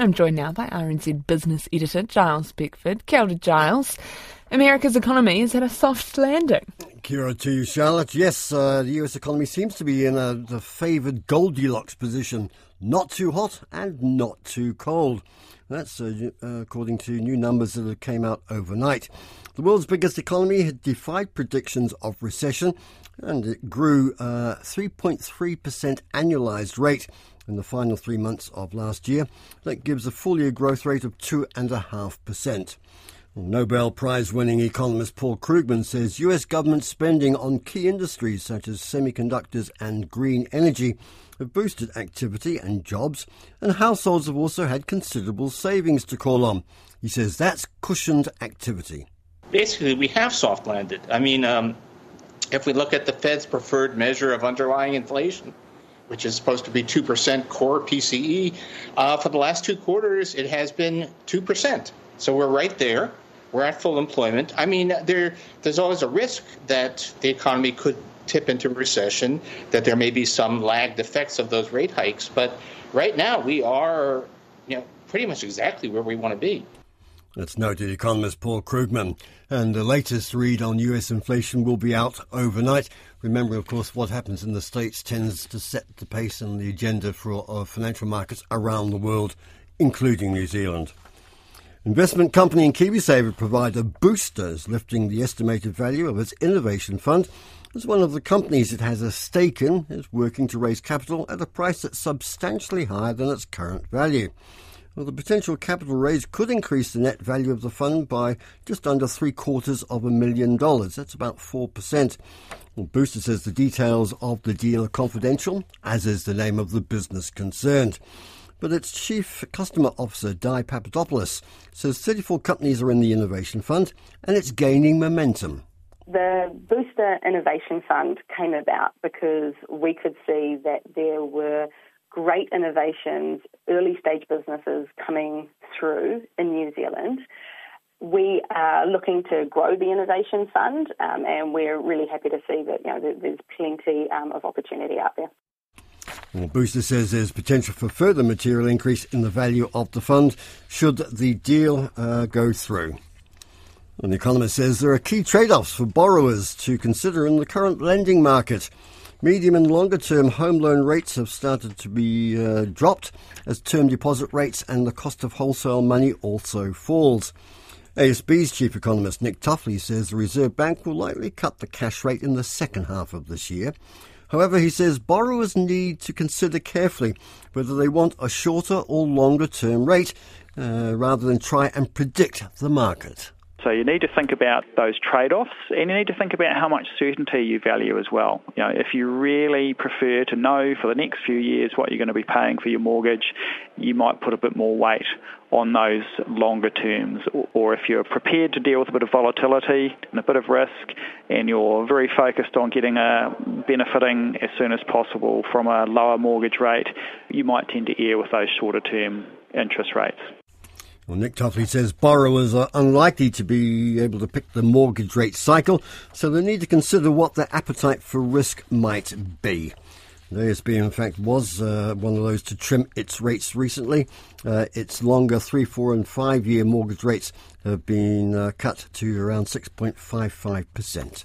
I'm joined now by RNZ business editor Gyles Beckford. Kia ora, Gyles. America's economy is at a soft landing. Kia ora to you, Charlotte. Yes, uh, the US economy seems to be in a, the favoured Goldilocks position. Not too hot and not too cold. That's uh, uh, according to new numbers that came out overnight. The world's biggest economy had defied predictions of recession and it grew 3.3% uh, annualized rate in the final three months of last year. That gives a full year growth rate of 2.5%. Nobel Prize winning economist Paul Krugman says US government spending on key industries such as semiconductors and green energy have boosted activity and jobs, and households have also had considerable savings to call on. He says that's cushioned activity. Basically, we have soft landed. I mean, um, if we look at the Fed's preferred measure of underlying inflation, which is supposed to be 2% core PCE, uh, for the last two quarters, it has been 2%. So we're right there. We're at full employment. I mean, there, there's always a risk that the economy could tip into recession, that there may be some lagged effects of those rate hikes. But right now, we are, you know, pretty much exactly where we want to be. That's noted economist Paul Krugman. And the latest read on US inflation will be out overnight. Remember, of course, what happens in the States tends to set the pace and the agenda for uh, financial markets around the world, including New Zealand. Investment company and KiwiSaver provider Boosters lifting the estimated value of its innovation fund as one of the companies it has a stake in is working to raise capital at a price that's substantially higher than its current value. Well, the potential capital raise could increase the net value of the fund by just under three quarters of a million dollars. That's about 4%. Well, Booster says the details of the deal are confidential, as is the name of the business concerned. But its chief customer officer, Di Papadopoulos, says 34 companies are in the Innovation Fund and it's gaining momentum. The Booster Innovation Fund came about because we could see that there were great innovations, early stage businesses coming through in New Zealand. We are looking to grow the innovation fund, um, and we're really happy to see that you know there's plenty um, of opportunity out there. Well, Booster says there's potential for further material increase in the value of the fund should the deal uh, go through. And the Economist says there are key trade offs for borrowers to consider in the current lending market. Medium and longer term home loan rates have started to be uh, dropped as term deposit rates and the cost of wholesale money also falls. ASB's chief economist Nick Tuffley says the Reserve Bank will likely cut the cash rate in the second half of this year. However, he says borrowers need to consider carefully whether they want a shorter or longer term rate uh, rather than try and predict the market. So you need to think about those trade-offs, and you need to think about how much certainty you value as well. You know, if you really prefer to know for the next few years what you're going to be paying for your mortgage, you might put a bit more weight on those longer terms. Or if you're prepared to deal with a bit of volatility and a bit of risk, and you're very focused on getting a benefiting as soon as possible from a lower mortgage rate, you might tend to err with those shorter term interest rates. Well, Nick Tuffley says borrowers are unlikely to be able to pick the mortgage rate cycle, so they need to consider what their appetite for risk might be. The ASB, in fact, was uh, one of those to trim its rates recently. Uh, its longer three, four, and five year mortgage rates have been uh, cut to around 6.55%.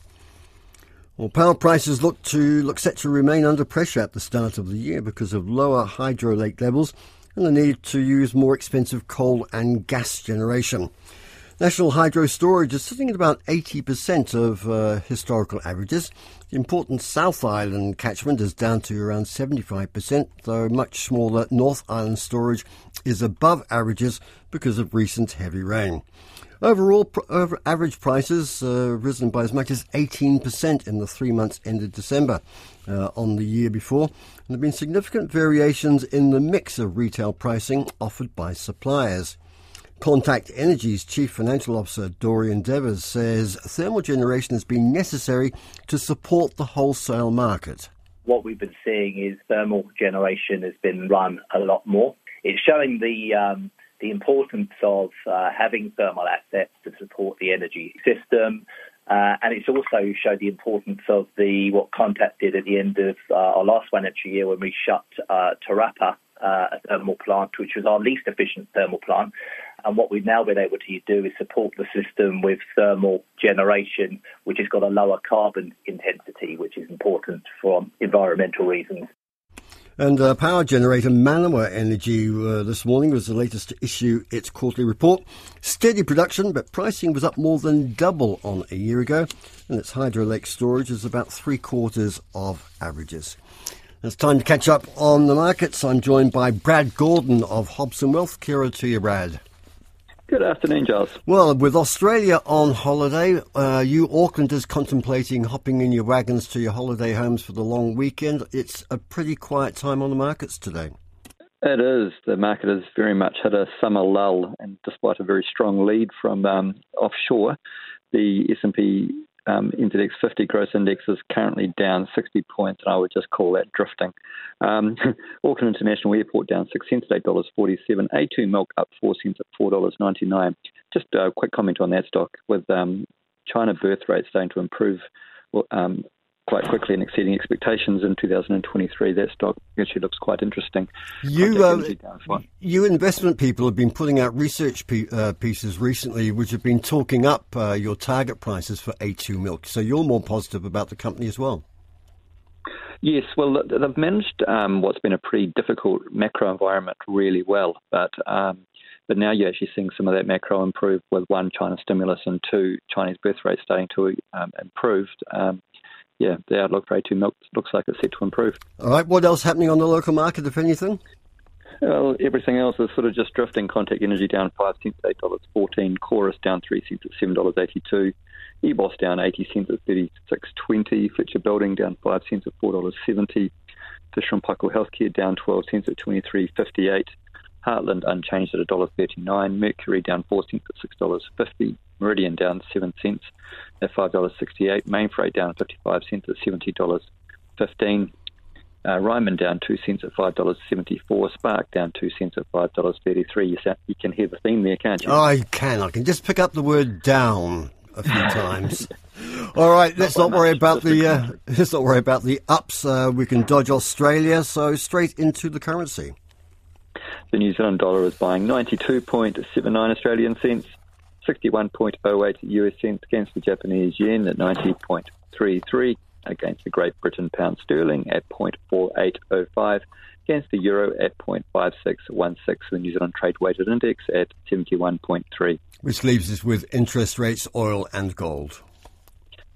Well, power prices look to look set to remain under pressure at the start of the year because of lower hydro lake levels and the need to use more expensive coal and gas generation. National hydro storage is sitting at about 80% of uh, historical averages. The important South Island catchment is down to around 75%, though much smaller North Island storage is above averages because of recent heavy rain. Overall, over average prices uh, risen by as much as 18% in the three months ended December uh, on the year before. And there have been significant variations in the mix of retail pricing offered by suppliers. Contact Energy's Chief Financial Officer Dorian Devers says thermal generation has been necessary to support the wholesale market. What we've been seeing is thermal generation has been run a lot more. It's showing the um, the importance of uh, having thermal assets to support the energy system. Uh, and it's also showed the importance of the what Contact did at the end of uh, our last financial year when we shut uh, Te Rapa uh, a thermal plant, which was our least efficient thermal plant. And what we've now been able to do is support the system with thermal generation, which has got a lower carbon intensity, which is important for environmental reasons. And uh, power generator Manawa Energy uh, this morning was the latest to issue its quarterly report. Steady production, but pricing was up more than double on a year ago, and its hydro lake storage is about three quarters of averages. It's time to catch up on the markets. I'm joined by Brad Gordon of Hobson Wealth. Kira to you, Brad. Good afternoon, Gyles. Well, with Australia on holiday, uh, you Aucklanders contemplating hopping in your wagons to your holiday homes for the long weekend. It's a pretty quiet time on the markets today. It is. The market has very much hit a summer lull, and despite a very strong lead from um, offshore, the S&P um, NZX 50 gross index is currently down 60 points, and I would just call that drifting. Um, Auckland International Airport down 6 cents at $8.47. A2 milk up 4 cents at $4.99. Just a quick comment on that stock with um, China birth rate starting to improve. Um, quite quickly and exceeding expectations in 2023. That stock actually looks quite interesting. You, uh, you investment people have been putting out research pe- uh, pieces recently which have been talking up uh, your target prices for A2 milk. So you're more positive about the company as well. Yes, well, they've managed um, what's been a pretty difficult macro environment really well, but um, but now you're actually seeing some of that macro improve with one China stimulus and two Chinese birth rates starting to um, improve. Um, yeah, the outlook for A2 milk looks like it's set to improve. All right, what else happening on the local market, if anything? Well, everything else is sort of just drifting. Contact Energy down 5 cents at $8.14. Chorus down 3 cents at $7.82. EBOS down 80 cents at 36.20. Fletcher Building down 5 cents at $4.70. Fisher and Paykel Healthcare down 12 cents at 23.58. Heartland unchanged at $1.39. Mercury down 4 cents at $6.50. Meridian down 7 cents at $5.68. Mainfreight down 55 cents at $70.15. Uh, Ryman down 2 cents at $5.74. Spark down 2 cents at $5.33. You, sound, you can hear the theme there, can't you? Oh, I can. I can just pick up the word down a few times. All right, let's not, not worry about the uh, let's not worry about the ups. Uh, we can dodge Australia, so straight into the currency. The New Zealand dollar is buying 92.79 Australian cents, 61.08 US cents against the Japanese yen at 90.33, against the Great Britain pound sterling at 0.4805, against the euro at 0.5616, the New Zealand trade weighted index at 71.3. Which leaves us with interest rates, oil and gold.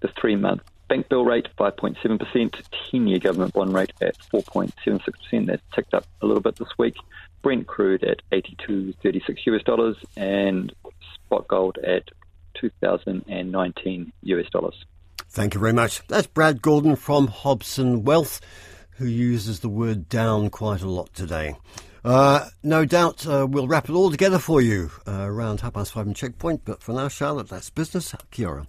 The three month bank bill rate 5.7%, 10 year government bond rate at 4.76%. That's ticked up a little bit this week. Brent crude at 82.36 US dollars and spot gold at 2019 US dollars. Thank you very much. That's Brad Gordon from Hobson Wealth, who uses the word down quite a lot today. Uh, no doubt uh, we'll wrap it all together for you uh, around half past five in checkpoint. But for now, Charlotte, that's business. Kia ora.